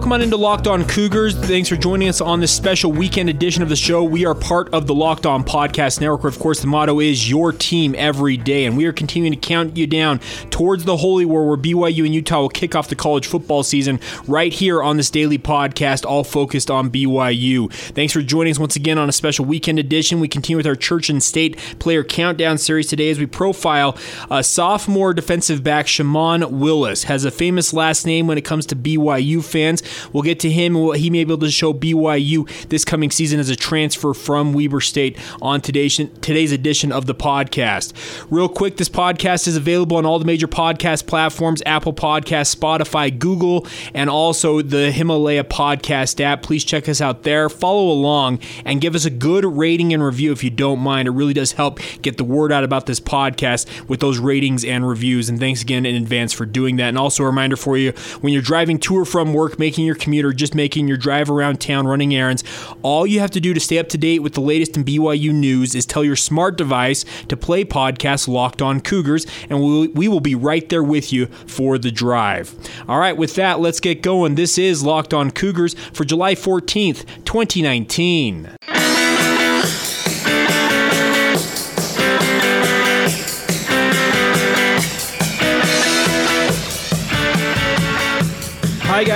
Welcome on into Locked On Cougars. Thanks for joining us on this special weekend edition of the show. We are part of the Locked On Podcast Network. Of course, the motto is your team every day, and we are continuing to count you down towards the Holy War where BYU and Utah will kick off the college football season right here on this daily podcast, all focused on BYU. Thanks for joining us once again on a special weekend edition. We continue with our Church and State player countdown series today as we profile a sophomore defensive back, Shamon Willis. Has a famous last name when it comes to BYU fans. We'll get to him what he may be able to show BYU this coming season as a transfer from Weber State on today's, today's edition of the podcast. Real quick, this podcast is available on all the major podcast platforms Apple Podcasts, Spotify, Google, and also the Himalaya Podcast app. Please check us out there. Follow along and give us a good rating and review if you don't mind. It really does help get the word out about this podcast with those ratings and reviews. And thanks again in advance for doing that. And also a reminder for you when you're driving to or from work, making your commute, or just making your drive around town running errands, all you have to do to stay up to date with the latest in BYU news is tell your smart device to play podcast Locked On Cougars, and we we will be right there with you for the drive. All right, with that, let's get going. This is Locked On Cougars for July 14th, 2019.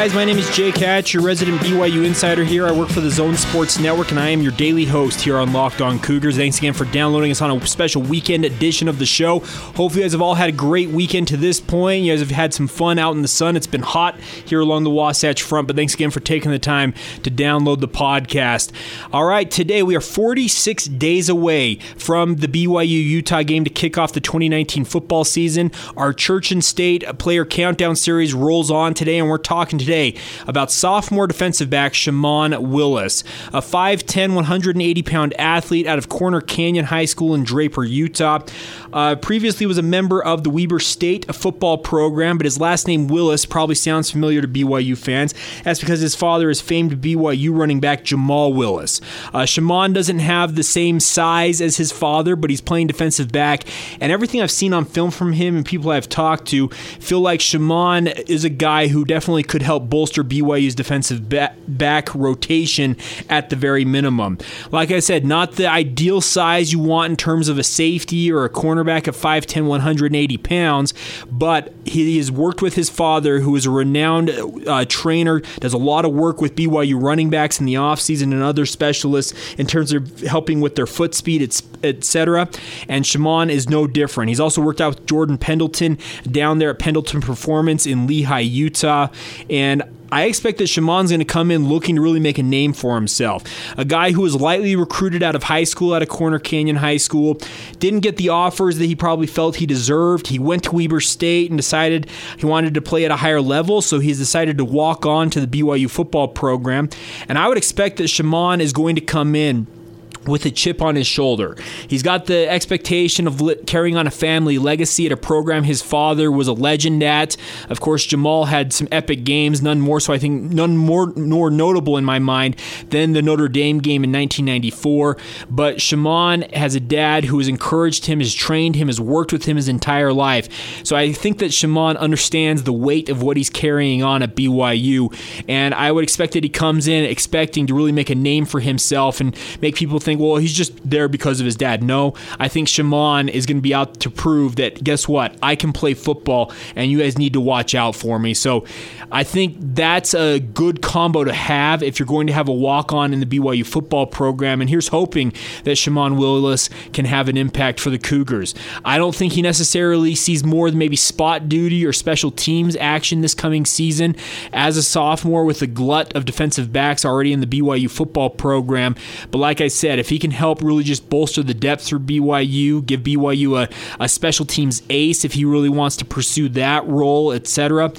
Guys. My name is Jake Hatch, your resident BYU insider here. I work for the Zone Sports Network, and I am your daily host here on Locked On Cougars. Thanks again for downloading us on a special weekend edition of the show. Hopefully, you guys have all had a great weekend to this point. You guys have had some fun out in the sun. It's been hot here along the Wasatch Front, but thanks again for taking the time to download the podcast. All right, today we are 46 days away from the BYU Utah game to kick off the 2019 football season. Our Church and State player countdown series rolls on today, and we're talking today about sophomore defensive back Shamon Willis, a 5'10, 180 pound athlete out of Corner Canyon High School in Draper, Utah. Uh, previously was a member of the Weber State football program, but his last name Willis probably sounds familiar to BYU fans. That's because his father is famed BYU running back Jamal Willis. Uh, Shamon doesn't have the same size as his father, but he's playing defensive back, and everything I've seen on film from him and people I've talked to feel like Shamon is a guy who definitely could help bolster BYU's defensive back rotation at the very minimum. Like I said, not the ideal size you want in terms of a safety or a cornerback at 5'10, 180 pounds, but he has worked with his father, who is a renowned uh, trainer, does a lot of work with BYU running backs in the offseason and other specialists in terms of helping with their foot speed, etc. And Shamon is no different. He's also worked out with Jordan Pendleton down there at Pendleton Performance in Lehi, Utah. And I expect that Shamon's going to come in looking to really make a name for himself. A guy who was lightly recruited out of high school, out of Corner Canyon High School, didn't get the offers that he probably felt he deserved. He went to Weber State and decided he wanted to play at a higher level, so he's decided to walk on to the BYU football program. And I would expect that Shamon is going to come in with a chip on his shoulder. He's got the expectation of carrying on a family legacy at a program his father was a legend at. Of course, Jamal had some epic games, none more so I think none more more notable in my mind than the Notre Dame game in 1994. But Shamon has a dad who has encouraged him, has trained him, has worked with him his entire life. So I think that Shamon understands the weight of what he's carrying on at BYU, and I would expect that he comes in expecting to really make a name for himself and make people think think, well, he's just there because of his dad. No, I think Shamon is going to be out to prove that, guess what? I can play football and you guys need to watch out for me. So I think that's a good combo to have if you're going to have a walk on in the BYU football program. And here's hoping that Shamon Willis can have an impact for the Cougars. I don't think he necessarily sees more than maybe spot duty or special teams action this coming season as a sophomore with a glut of defensive backs already in the BYU football program. But like I said, if he can help really just bolster the depth for BYU, give BYU a, a special teams ace if he really wants to pursue that role, etc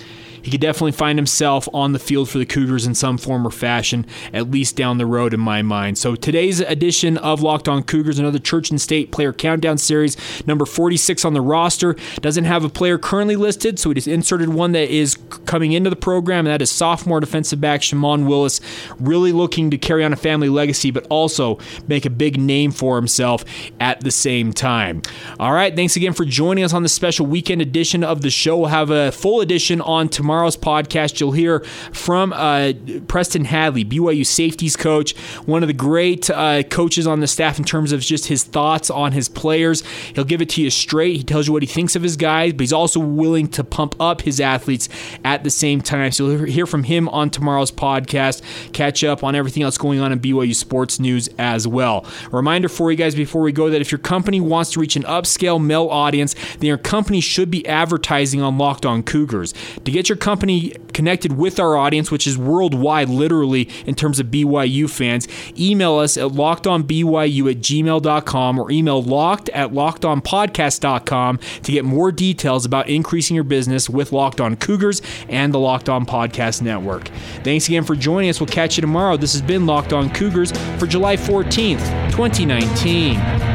he could definitely find himself on the field for the Cougars in some form or fashion, at least down the road in my mind. So today's edition of Locked On Cougars, another Church and State player countdown series, number 46 on the roster, doesn't have a player currently listed, so we just inserted one that is coming into the program, and that is sophomore defensive back Shamon Willis, really looking to carry on a family legacy, but also make a big name for himself at the same time. All right, thanks again for joining us on this special weekend edition of the show. We'll have a full edition on tomorrow's podcast, you'll hear from uh, Preston Hadley, BYU safeties coach, one of the great uh, coaches on the staff in terms of just his thoughts on his players. He'll give it to you straight. He tells you what he thinks of his guys, but he's also willing to pump up his athletes at the same time. So you'll hear from him on tomorrow's podcast. Catch up on everything else going on in BYU sports news as well. A reminder for you guys before we go that if your company wants to reach an upscale male audience, then your company should be advertising on Locked On Cougars. To get your company connected with our audience, which is worldwide, literally, in terms of BYU fans, email us at lockedonbyu at gmail.com or email locked at lockedonpodcast.com to get more details about increasing your business with Locked On Cougars and the Locked On Podcast Network. Thanks again for joining us. We'll catch you tomorrow. This has been Locked On Cougars for July 14th, 2019.